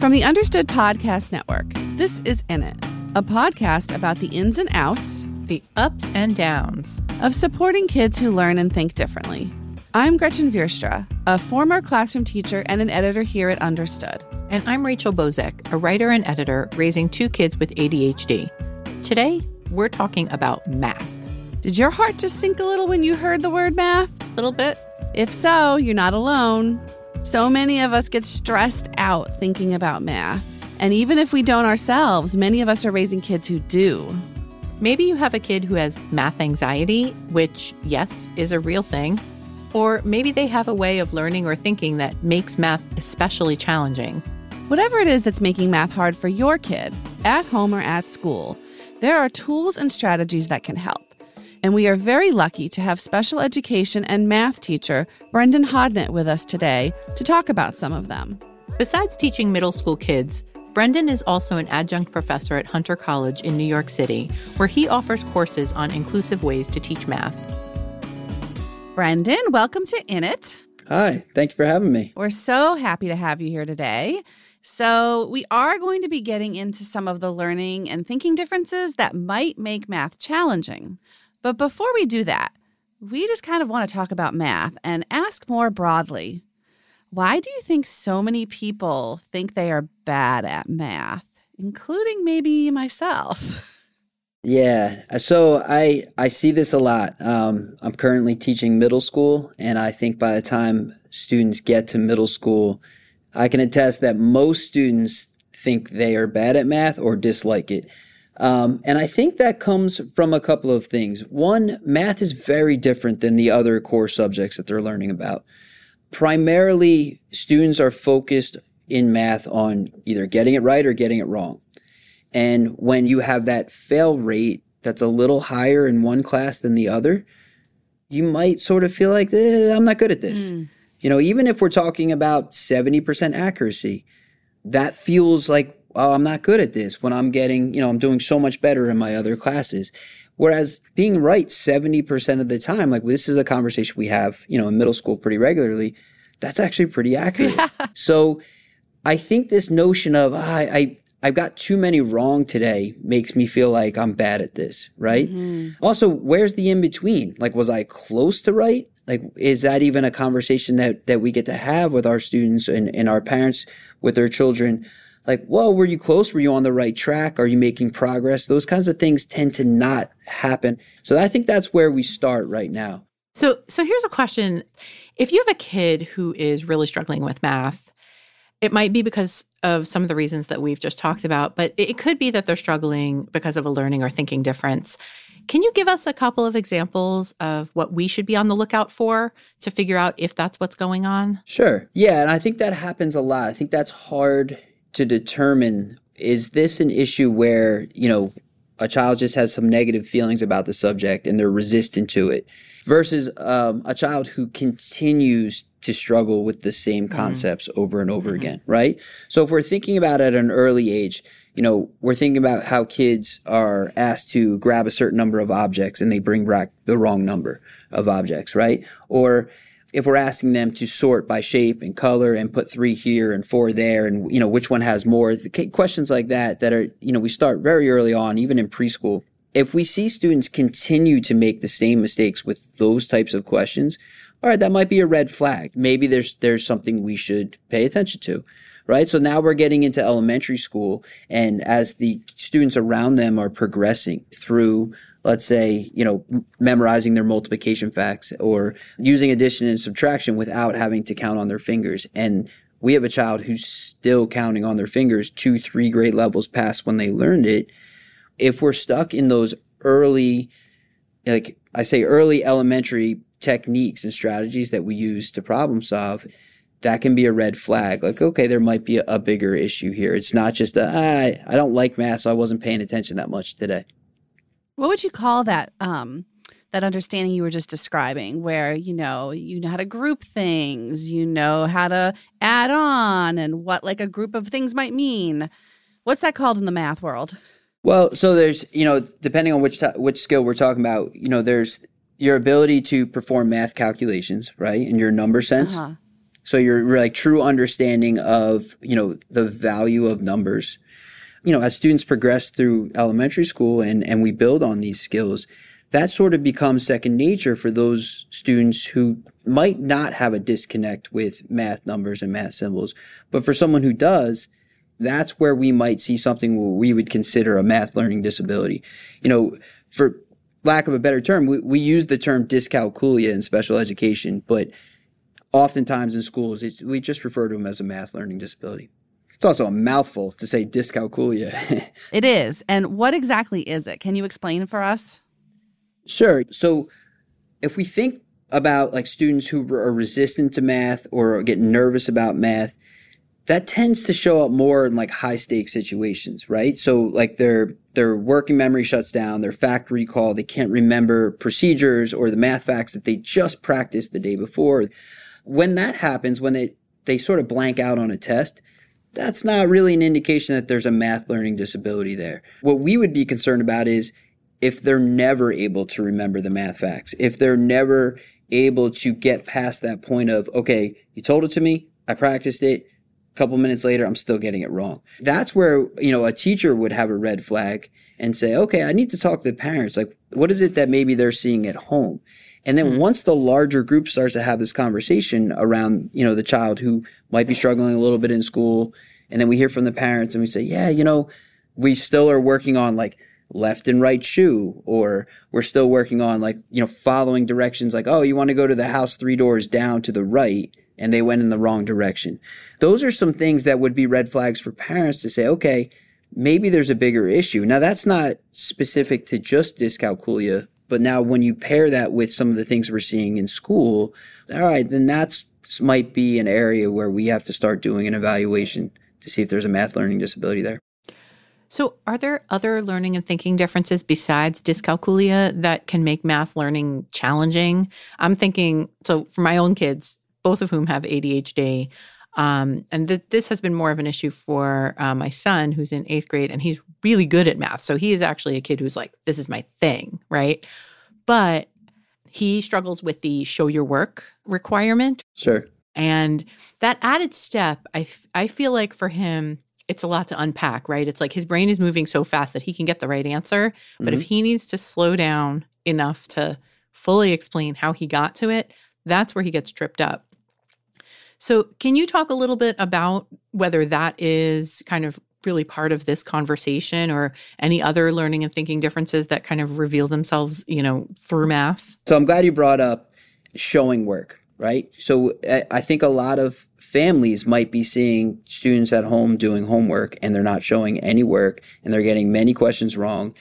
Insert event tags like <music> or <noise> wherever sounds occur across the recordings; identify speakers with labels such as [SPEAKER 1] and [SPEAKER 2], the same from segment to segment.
[SPEAKER 1] From the Understood Podcast Network, this is In It, a podcast about the ins and outs,
[SPEAKER 2] the ups and downs
[SPEAKER 1] of supporting kids who learn and think differently. I'm Gretchen Vierstra, a former classroom teacher and an editor here at Understood.
[SPEAKER 2] And I'm Rachel Bozek, a writer and editor raising two kids with ADHD. Today, we're talking about math.
[SPEAKER 1] Did your heart just sink a little when you heard the word math?
[SPEAKER 2] A little bit.
[SPEAKER 1] If so, you're not alone. So many of us get stressed out thinking about math. And even if we don't ourselves, many of us are raising kids who do.
[SPEAKER 2] Maybe you have a kid who has math anxiety, which, yes, is a real thing. Or maybe they have a way of learning or thinking that makes math especially challenging.
[SPEAKER 1] Whatever it is that's making math hard for your kid, at home or at school, there are tools and strategies that can help and we are very lucky to have special education and math teacher Brendan Hodnett with us today to talk about some of them.
[SPEAKER 2] Besides teaching middle school kids, Brendan is also an adjunct professor at Hunter College in New York City, where he offers courses on inclusive ways to teach math.
[SPEAKER 1] Brendan, welcome to In It.
[SPEAKER 3] Hi, thank you for having me.
[SPEAKER 1] We're so happy to have you here today. So, we are going to be getting into some of the learning and thinking differences that might make math challenging. But before we do that, we just kind of want to talk about math and ask more broadly why do you think so many people think they are bad at math, including maybe myself? <laughs>
[SPEAKER 3] Yeah, so I I see this a lot. Um, I'm currently teaching middle school, and I think by the time students get to middle school, I can attest that most students think they are bad at math or dislike it. Um, and I think that comes from a couple of things. One, math is very different than the other core subjects that they're learning about. Primarily, students are focused in math on either getting it right or getting it wrong. And when you have that fail rate that's a little higher in one class than the other, you might sort of feel like, eh, I'm not good at this. Mm. You know, even if we're talking about 70% accuracy, that feels like oh, I'm not good at this when I'm getting, you know, I'm doing so much better in my other classes. Whereas being right 70% of the time, like this is a conversation we have, you know, in middle school pretty regularly, that's actually pretty accurate. Yeah. <laughs> So I think this notion of, ah, I, I, I've got too many wrong today makes me feel like I'm bad at this, right? Mm-hmm. Also, where's the in between? Like, was I close to right? Like, is that even a conversation that, that we get to have with our students and, and our parents with their children? Like, well, were you close? Were you on the right track? Are you making progress? Those kinds of things tend to not happen. So I think that's where we start right now.
[SPEAKER 2] So, so here's a question. If you have a kid who is really struggling with math, it might be because of some of the reasons that we've just talked about, but it could be that they're struggling because of a learning or thinking difference. Can you give us a couple of examples of what we should be on the lookout for to figure out if that's what's going on?
[SPEAKER 3] Sure. Yeah. And I think that happens a lot. I think that's hard to determine is this an issue where, you know, a child just has some negative feelings about the subject and they're resistant to it versus um, a child who continues to struggle with the same mm-hmm. concepts over and over mm-hmm. again, right? So if we're thinking about it at an early age, you know, we're thinking about how kids are asked to grab a certain number of objects and they bring back the wrong number of objects, right? Or if we're asking them to sort by shape and color and put three here and four there and you know which one has more questions like that that are you know we start very early on even in preschool. If we see students continue to make the same mistakes with those types of questions all right that might be a red flag. Maybe there's there's something we should pay attention to right? So now we're getting into elementary school and as the students around them are progressing through let's say, you know, memorizing their multiplication facts or using addition and subtraction without having to count on their fingers. And we have a child who's still counting on their fingers two, three grade levels past when they learned it. If we're stuck in those early, like I say, early elementary techniques and strategies that we use to problem solve, that can be a red flag. Like, okay, there might be a, a bigger issue here. It's not just a, ah, I don't like math, so I wasn't paying attention that much today.
[SPEAKER 1] What would you call that? Um, that understanding you were just describing, where you know you know how to group things, you know how to add on, and what like a group of things might mean. What's that called in the math world?
[SPEAKER 3] Well, so there's you know depending on which which skill we're talking about, you know there's your ability to perform math calculations, right, in your number sense. Uh-huh. So your like true understanding of, you know, the value of numbers. You know, as students progress through elementary school and, and we build on these skills, that sort of becomes second nature for those students who might not have a disconnect with math numbers and math symbols. But for someone who does, that's where we might see something we would consider a math learning disability. You know, for lack of a better term, we, we use the term dyscalculia in special education, but oftentimes in schools, it, we just refer to them as a math learning disability. It's also a mouthful to say dyscalculia. <laughs>
[SPEAKER 1] it is. And what exactly is it? Can you explain for us?
[SPEAKER 3] Sure. So if we think about like students who are resistant to math or get nervous about math, that tends to show up more in like high stakes situations, right? So like their their working memory shuts down, their fact recall, they can't remember procedures or the math facts that they just practiced the day before. When that happens, when they they sort of blank out on a test, that's not really an indication that there's a math learning disability there. What we would be concerned about is if they're never able to remember the math facts, if they're never able to get past that point of, okay, you told it to me, I practiced it, a couple minutes later, I'm still getting it wrong. That's where, you know, a teacher would have a red flag and say, okay, I need to talk to the parents. Like, what is it that maybe they're seeing at home? And then mm-hmm. once the larger group starts to have this conversation around, you know, the child who might be struggling a little bit in school, and then we hear from the parents and we say, yeah, you know, we still are working on like left and right shoe or we're still working on like you know following directions like oh you want to go to the house three doors down to the right and they went in the wrong direction those are some things that would be red flags for parents to say okay maybe there's a bigger issue now that's not specific to just dyscalculia but now when you pair that with some of the things we're seeing in school all right then that's might be an area where we have to start doing an evaluation to see if there's a math learning disability there
[SPEAKER 2] so, are there other learning and thinking differences besides dyscalculia that can make math learning challenging? I'm thinking, so for my own kids, both of whom have ADHD, um, and th- this has been more of an issue for uh, my son who's in eighth grade, and he's really good at math. So, he is actually a kid who's like, this is my thing, right? But he struggles with the show your work requirement.
[SPEAKER 3] Sure.
[SPEAKER 2] And that added step, I, f- I feel like for him, it's a lot to unpack, right? It's like his brain is moving so fast that he can get the right answer. But mm-hmm. if he needs to slow down enough to fully explain how he got to it, that's where he gets tripped up. So, can you talk a little bit about whether that is kind of really part of this conversation or any other learning and thinking differences that kind of reveal themselves, you know, through math?
[SPEAKER 3] So, I'm glad you brought up showing work, right? So, I think a lot of families might be seeing students at home doing homework and they're not showing any work and they're getting many questions wrong.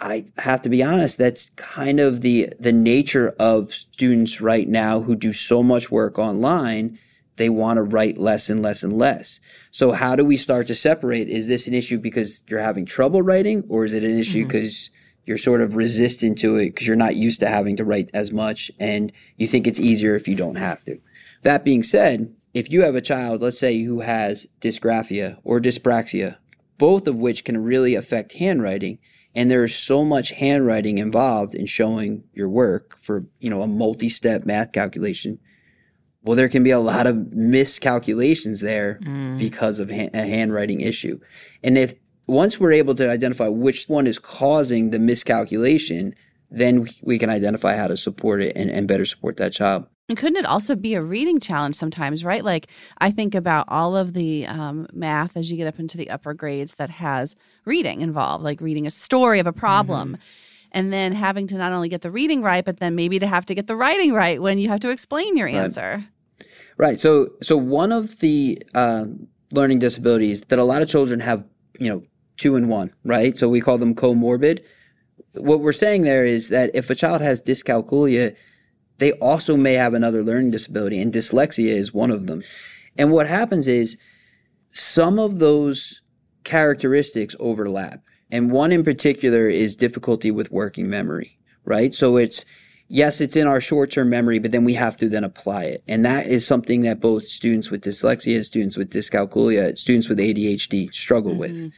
[SPEAKER 3] I have to be honest, that's kind of the the nature of students right now who do so much work online. They want to write less and less and less. So how do we start to separate? Is this an issue because you're having trouble writing or is it an issue because mm-hmm. you're sort of resistant to it because you're not used to having to write as much and you think it's easier if you don't have to? That being said, if you have a child, let's say, who has dysgraphia or dyspraxia, both of which can really affect handwriting, and there is so much handwriting involved in showing your work for, you know, a multi-step math calculation, well, there can be a lot of miscalculations there mm. because of ha- a handwriting issue. And if once we're able to identify which one is causing the miscalculation, then we can identify how to support it and, and better support that child.
[SPEAKER 1] And couldn't it also be a reading challenge sometimes, right? Like I think about all of the um, math as you get up into the upper grades that has reading involved, like reading a story of a problem. Mm-hmm. And then having to not only get the reading right, but then maybe to have to get the writing right when you have to explain your answer.
[SPEAKER 3] Right. right. So, so one of the uh, learning disabilities that a lot of children have, you know, two in one, right? So we call them comorbid. What we're saying there is that if a child has dyscalculia, they also may have another learning disability, and dyslexia is one of them. And what happens is some of those characteristics overlap. And one in particular is difficulty with working memory, right? So it's, yes, it's in our short term memory, but then we have to then apply it. And that is something that both students with dyslexia, students with dyscalculia, students with ADHD struggle mm-hmm. with.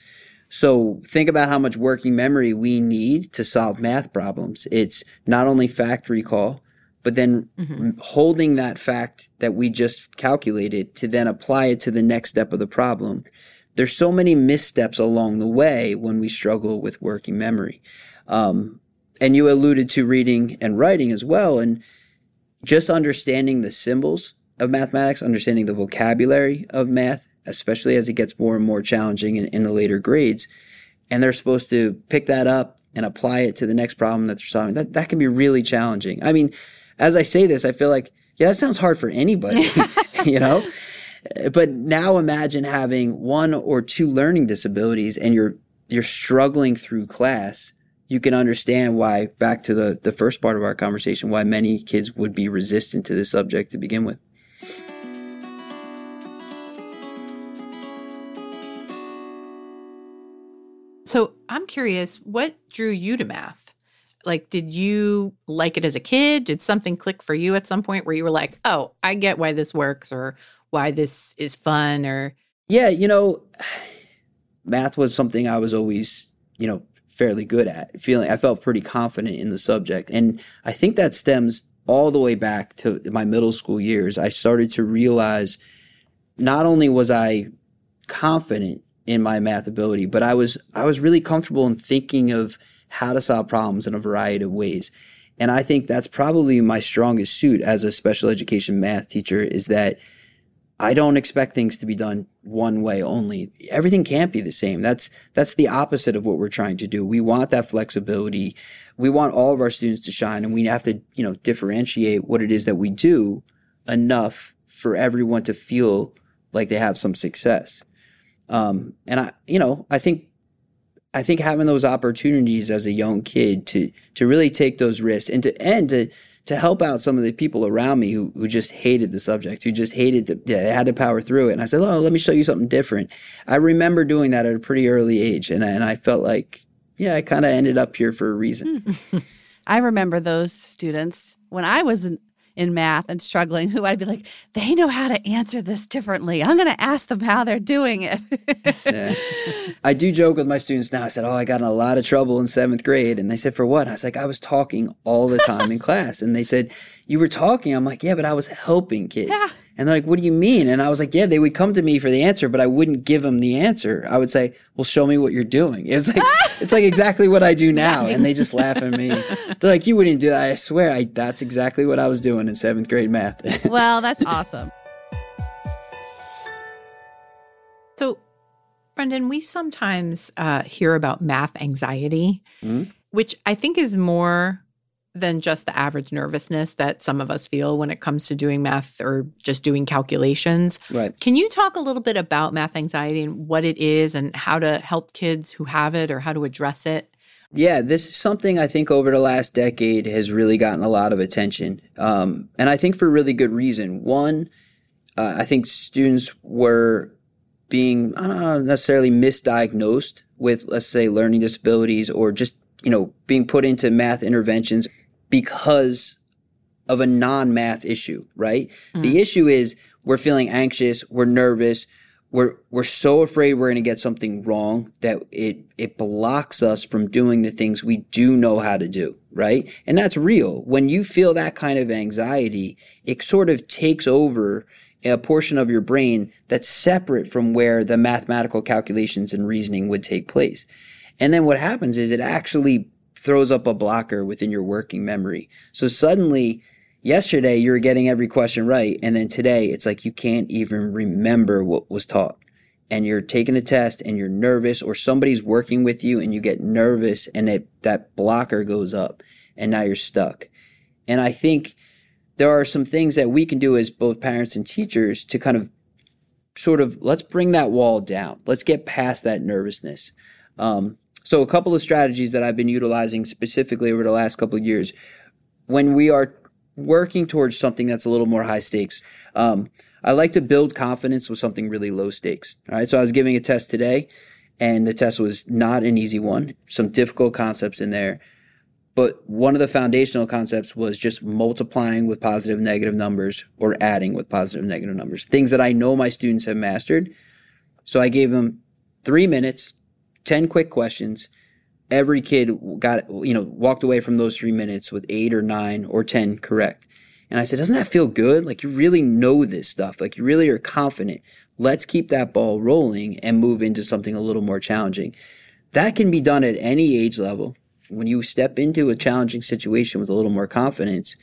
[SPEAKER 3] So think about how much working memory we need to solve math problems. It's not only fact recall, but then mm-hmm. holding that fact that we just calculated to then apply it to the next step of the problem. There's so many missteps along the way when we struggle with working memory. Um, and you alluded to reading and writing as well. And just understanding the symbols of mathematics, understanding the vocabulary of math, especially as it gets more and more challenging in, in the later grades. And they're supposed to pick that up and apply it to the next problem that they're solving. That, that can be really challenging. I mean, as I say this, I feel like, yeah, that sounds hard for anybody, <laughs> you know? But now imagine having one or two learning disabilities and you're, you're struggling through class. You can understand why, back to the, the first part of our conversation, why many kids would be resistant to this subject to begin with.
[SPEAKER 2] So I'm curious, what drew you to math? Like, did you like it as a kid? Did something click for you at some point where you were like, oh, I get why this works or why this is fun or.
[SPEAKER 3] Yeah, you know, math was something I was always, you know, fairly good at. Feeling I felt pretty confident in the subject. And I think that stems all the way back to my middle school years. I started to realize not only was I confident in my math ability, but I was I was really comfortable in thinking of how to solve problems in a variety of ways. And I think that's probably my strongest suit as a special education math teacher is that I don't expect things to be done one way only. Everything can't be the same. That's that's the opposite of what we're trying to do. We want that flexibility. We want all of our students to shine and we have to, you know, differentiate what it is that we do enough for everyone to feel like they have some success. Um, and I, you know, I think, I think having those opportunities as a young kid to to really take those risks and to and to to help out some of the people around me who who just hated the subject, who just hated to, yeah, had to power through it. And I said, "Oh, let me show you something different." I remember doing that at a pretty early age, and I, and I felt like, yeah, I kind of ended up here for a reason. <laughs>
[SPEAKER 1] I remember those students when I was in math and struggling who I'd be like, they know how to answer this differently. I'm going to ask them how they're doing it.
[SPEAKER 3] yeah. <laughs> I do joke with my students now. I said, Oh, I got in a lot of trouble in seventh grade. And they said, For what? I was like, I was talking all the time in <laughs> class. And they said, You were talking? I'm like, Yeah, but I was helping kids. Yeah. And they're like, what do you mean? And I was like, yeah, they would come to me for the answer, but I wouldn't give them the answer. I would say, well, show me what you're doing. It's like, <laughs> it's like exactly what I do now. And they just laugh at me. They're like, you wouldn't do that. I swear, I, that's exactly what I was doing in seventh grade math. <laughs>
[SPEAKER 1] well, that's awesome.
[SPEAKER 2] So, Brendan, we sometimes uh, hear about math anxiety, mm-hmm. which I think is more than just the average nervousness that some of us feel when it comes to doing math or just doing calculations.
[SPEAKER 3] Right.
[SPEAKER 2] Can you talk a little bit about math anxiety and what it is and how to help kids who have it or how to address it?
[SPEAKER 3] Yeah, this is something I think over the last decade has really gotten a lot of attention. Um, and I think for really good reason. One, uh, I think students were being, I don't know, necessarily misdiagnosed with, let's say, learning disabilities or just, you know, being put into math interventions because of a non math issue, right? Mm. The issue is we're feeling anxious, we're nervous, we're we're so afraid we're going to get something wrong that it it blocks us from doing the things we do know how to do, right? And that's real. When you feel that kind of anxiety, it sort of takes over a portion of your brain that's separate from where the mathematical calculations and reasoning would take place. And then what happens is it actually throws up a blocker within your working memory. So suddenly, yesterday you were getting every question right, and then today it's like you can't even remember what was taught. And you're taking a test and you're nervous, or somebody's working with you and you get nervous, and it, that blocker goes up, and now you're stuck. And I think there are some things that we can do as both parents and teachers to kind of sort of let's bring that wall down. Let's get past that nervousness. Um, so, a couple of strategies that I've been utilizing specifically over the last couple of years when we are working towards something that's a little more high stakes. Um, I like to build confidence with something really low stakes. All right. So, I was giving a test today, and the test was not an easy one, some difficult concepts in there. But one of the foundational concepts was just multiplying with positive negative numbers or adding with positive negative numbers, things that I know my students have mastered. So I gave them three minutes 10 quick questions every kid got, you know, walked away from those three minutes with eight or nine or 10 correct. And I said, doesn't that feel good? Like you really know this stuff. Like you really are confident. Let's keep that ball rolling and move into something a little more challenging. That can be done at any age level. When you step into a challenging situation with a little more confidence,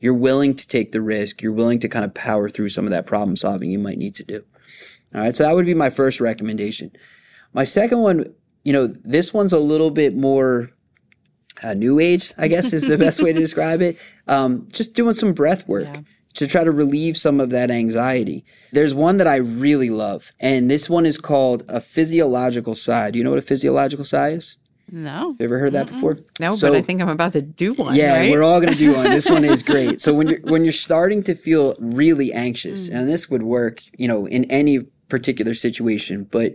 [SPEAKER 3] you're willing to take the risk. You're willing to kind of power through some of that problem solving you might need to do. All right. So that would be my first recommendation. My second one, you know, this one's a little bit more uh, new age, I guess is the best way to describe it. Um, just doing some breath work. Yeah to try to relieve some of that anxiety. There's one that I really love, and this one is called a physiological sigh. Do you know what a physiological sigh is?
[SPEAKER 1] No.
[SPEAKER 3] You ever heard that before?
[SPEAKER 2] No, so, but I think I'm about to do one.
[SPEAKER 3] Yeah,
[SPEAKER 2] right?
[SPEAKER 3] we're all going to do one. This one is <laughs> great. So when you're when you're starting to feel really anxious, mm. and this would work, you know, in any particular situation, but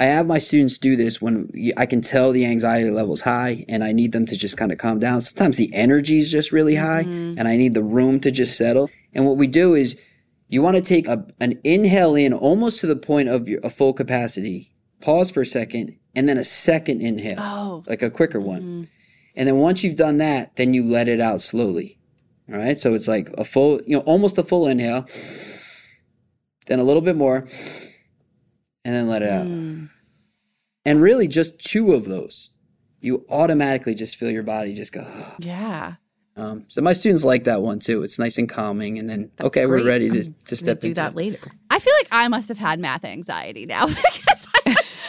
[SPEAKER 3] I have my students do this when I can tell the anxiety level is high and I need them to just kind of calm down. Sometimes the energy is just really high mm-hmm. and I need the room to just settle. And what we do is you want to take a, an inhale in almost to the point of your, a full capacity, pause for a second, and then a second inhale,
[SPEAKER 1] oh.
[SPEAKER 3] like a quicker one. Mm-hmm. And then once you've done that, then you let it out slowly. All right. So it's like a full, you know, almost a full inhale, then a little bit more, and then let it out. Mm. And really just two of those, you automatically just feel your body just go.
[SPEAKER 1] Yeah.
[SPEAKER 3] Um, so my students like that one too. It's nice and calming, and then That's okay, great. we're ready to, to step
[SPEAKER 2] do
[SPEAKER 3] into
[SPEAKER 2] that
[SPEAKER 3] it.
[SPEAKER 2] later.
[SPEAKER 1] I feel like I must have had math anxiety now <laughs> because I,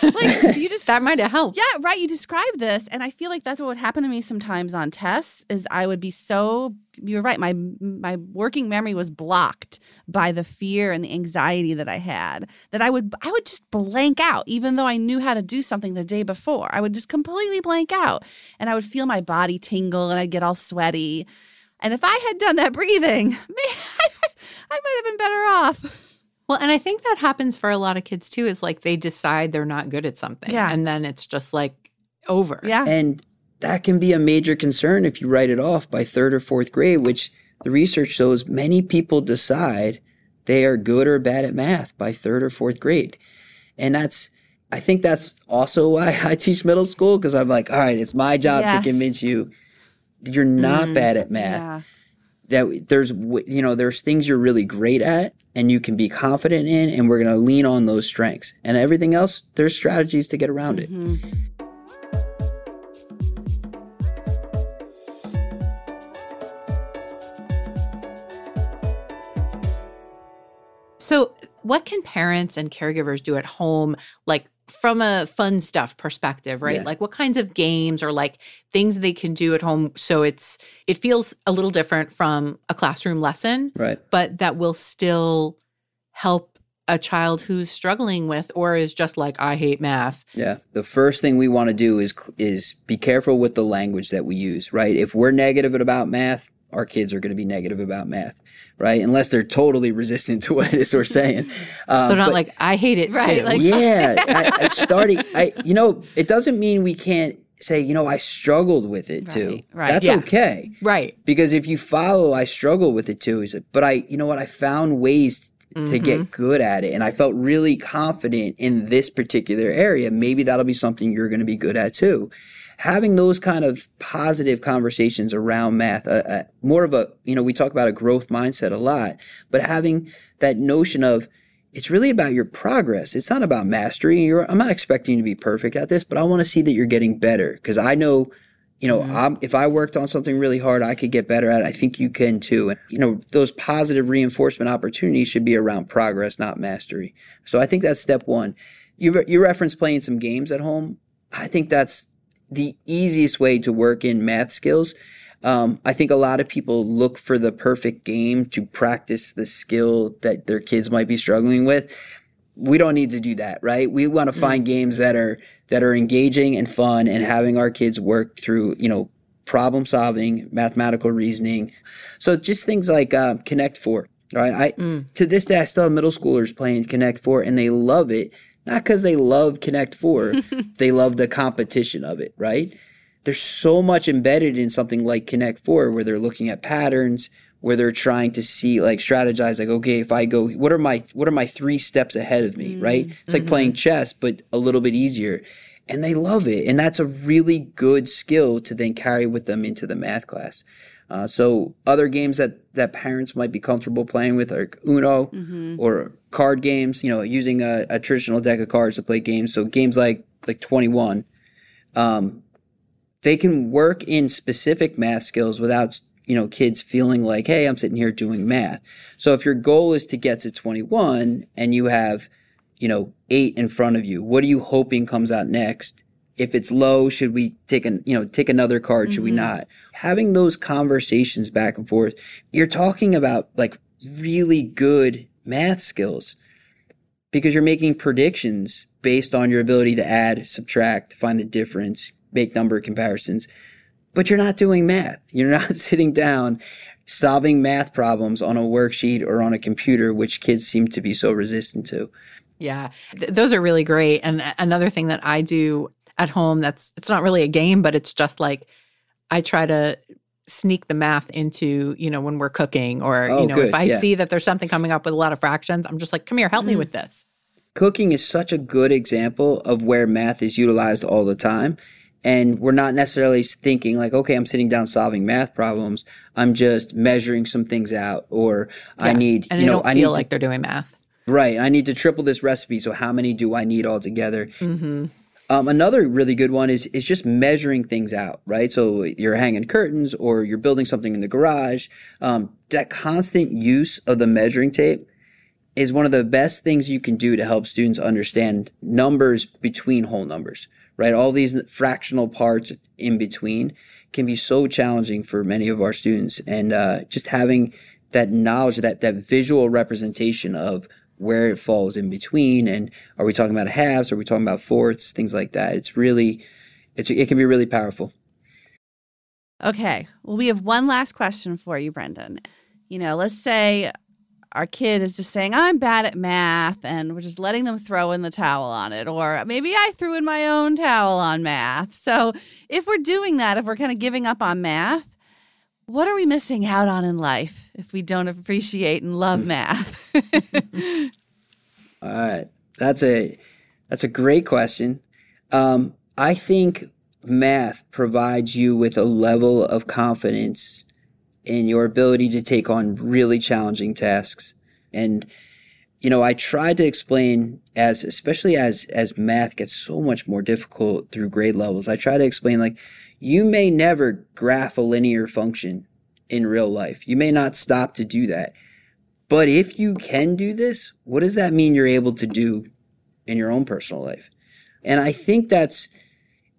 [SPEAKER 1] like you just <laughs>
[SPEAKER 2] that might have helped.
[SPEAKER 1] Yeah, right. You described this, and I feel like that's what would happen to me sometimes on tests. Is I would be so you're right. My my working memory was blocked by the fear and the anxiety that I had. That I would I would just blank out, even though I knew how to do something the day before. I would just completely blank out, and I would feel my body tingle, and I'd get all sweaty. And if I had done that breathing, <laughs> man, I might have been better off.
[SPEAKER 2] Well, and I think that happens for a lot of kids too, is like they decide they're not good at something.
[SPEAKER 1] Yeah.
[SPEAKER 2] And then it's just like over.
[SPEAKER 1] Yeah.
[SPEAKER 3] And that can be a major concern if you write it off by third or fourth grade, which the research shows many people decide they are good or bad at math by third or fourth grade. And that's, I think that's also why <laughs> I teach middle school because I'm like, all right, it's my job yes. to convince you you're not mm, bad at math. Yeah that there's you know there's things you're really great at and you can be confident in and we're going to lean on those strengths and everything else there's strategies to get around mm-hmm. it
[SPEAKER 2] so what can parents and caregivers do at home like from a fun stuff perspective, right? Yeah. Like what kinds of games or like things they can do at home so it's it feels a little different from a classroom lesson,
[SPEAKER 3] right?
[SPEAKER 2] But that will still help a child who's struggling with or is just like I hate math.
[SPEAKER 3] Yeah. The first thing we want to do is is be careful with the language that we use, right? If we're negative about math, our kids are going to be negative about math, right? Unless they're totally resistant to <laughs> what it is we're saying.
[SPEAKER 2] Um, so not but, like I hate it right, too.
[SPEAKER 3] Like, yeah, I, I <laughs> starting. I you know it doesn't mean we can't say you know I struggled with it
[SPEAKER 1] right,
[SPEAKER 3] too.
[SPEAKER 1] Right.
[SPEAKER 3] That's
[SPEAKER 2] yeah.
[SPEAKER 3] okay.
[SPEAKER 2] Right.
[SPEAKER 3] Because if you follow, I struggle with it too. Is but I you know what I found ways to mm-hmm. get good at it. And I felt really confident in this particular area. Maybe that'll be something you're going to be good at too having those kind of positive conversations around math, uh, uh, more of a, you know, we talk about a growth mindset a lot, but having that notion of it's really about your progress. It's not about mastery. You're, I'm not expecting you to be perfect at this, but I want to see that you're getting better because I know, you know, mm-hmm. if I worked on something really hard, I could get better at it. I think you can too. And, you know, those positive reinforcement opportunities should be around progress, not mastery. So I think that's step one. You, you reference playing some games at home. I think that's the easiest way to work in math skills. Um, I think a lot of people look for the perfect game to practice the skill that their kids might be struggling with. We don't need to do that, right? We want to find mm. games that are that are engaging and fun, and having our kids work through, you know, problem solving, mathematical reasoning. So just things like uh, Connect Four. Right? I mm. to this day I still have middle schoolers playing Connect Four, and they love it not because they love Connect Four, <laughs> they love the competition of it, right? There's so much embedded in something like Connect Four where they're looking at patterns, where they're trying to see like strategize like okay if i go what are my what are my three steps ahead of me mm-hmm. right it's like mm-hmm. playing chess but a little bit easier and they love it. And that's a really good skill to then carry with them into the math class. Uh, so other games that, that parents might be comfortable playing with are Uno mm-hmm. or card games, you know, using a, a, traditional deck of cards to play games. So games like, like 21, um, they can work in specific math skills without, you know, kids feeling like, Hey, I'm sitting here doing math. So if your goal is to get to 21 and you have, you know, eight in front of you, what are you hoping comes out next? if it's low, should we take an, you know, take another card? Should mm-hmm. we not? Having those conversations back and forth, you're talking about like really good math skills because you're making predictions based on your ability to add, subtract, find the difference, make number comparisons. But you're not doing math. You're not <laughs> sitting down solving math problems on a worksheet or on a computer, which kids seem to be so resistant to.
[SPEAKER 2] Yeah, th- those are really great. And another thing that I do at home that's it's not really a game but it's just like i try to sneak the math into you know when we're cooking or oh, you know good. if i yeah. see that there's something coming up with a lot of fractions i'm just like come here help mm. me with this
[SPEAKER 3] cooking is such a good example of where math is utilized all the time and we're not necessarily thinking like okay i'm sitting down solving math problems i'm just measuring some things out or yeah. i need
[SPEAKER 2] and
[SPEAKER 3] you know
[SPEAKER 2] don't
[SPEAKER 3] i
[SPEAKER 2] feel
[SPEAKER 3] need
[SPEAKER 2] like to, they're doing math
[SPEAKER 3] right i need to triple this recipe so how many do i need altogether mm-hmm. Um, another really good one is is just measuring things out, right? So you're hanging curtains or you're building something in the garage. Um, that constant use of the measuring tape is one of the best things you can do to help students understand numbers between whole numbers, right? All these fractional parts in between can be so challenging for many of our students, and uh, just having that knowledge, that that visual representation of where it falls in between and are we talking about halves? Are we talking about fourths? Things like that. It's really it's, it can be really powerful.
[SPEAKER 1] Okay. Well we have one last question for you brendan. You know let's say our kid is just saying i'm bad at math and we're just letting them throw in the towel on it or maybe i threw in my own towel on math so if we're doing that if we're kind of giving up on math what are we missing out on in life if we don't appreciate and love <laughs> math?
[SPEAKER 3] All right, that's a that's a great question. Um, I think math provides you with a level of confidence in your ability to take on really challenging tasks, and you know, I tried to explain as especially as as math gets so much more difficult through grade levels. I try to explain like you may never graph a linear function in real life. You may not stop to do that. But if you can do this, what does that mean you're able to do in your own personal life? And I think that's,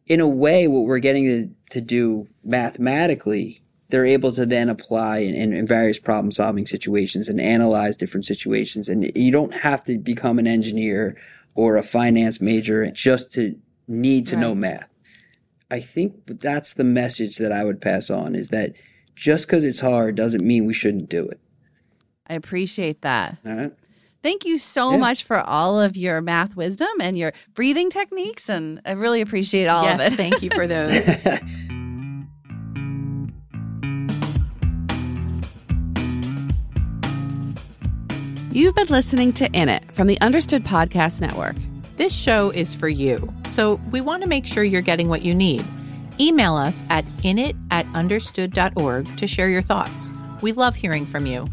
[SPEAKER 3] in a way, what we're getting to, to do mathematically. They're able to then apply in, in, in various problem solving situations and analyze different situations. And you don't have to become an engineer or a finance major just to need to right. know math. I think that's the message that I would pass on is that just because it's hard doesn't mean we shouldn't do it.
[SPEAKER 1] I appreciate that.
[SPEAKER 3] All right.
[SPEAKER 1] Thank you so yeah. much for all of your math wisdom and your breathing techniques. And I really appreciate all
[SPEAKER 2] yes,
[SPEAKER 1] of it.
[SPEAKER 2] thank you for <laughs> those.
[SPEAKER 1] You've been listening to In It from the Understood Podcast Network.
[SPEAKER 2] This show is for you, so we want to make sure you're getting what you need. Email us at init at understood.org to share your thoughts. We love hearing from you.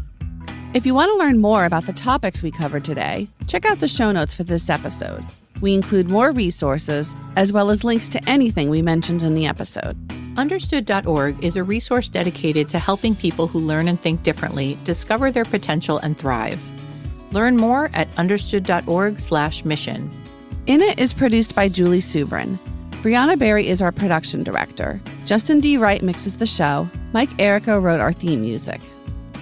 [SPEAKER 1] If you want to learn more about the topics we covered today, check out the show notes for this episode. We include more resources as well as links to anything we mentioned in the episode.
[SPEAKER 2] Understood.org is a resource dedicated to helping people who learn and think differently discover their potential and thrive. Learn more at understood.org/mission.
[SPEAKER 1] In It is produced by Julie Subrin. Brianna Berry is our production director. Justin D. Wright mixes the show. Mike Errico wrote our theme music.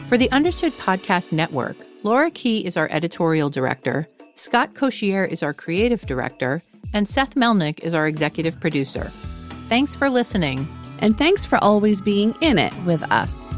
[SPEAKER 2] For the Understood Podcast Network, Laura Key is our editorial director, Scott Cocchiere is our creative director, and Seth Melnick is our executive producer. Thanks for listening.
[SPEAKER 1] And thanks for always being in it with us.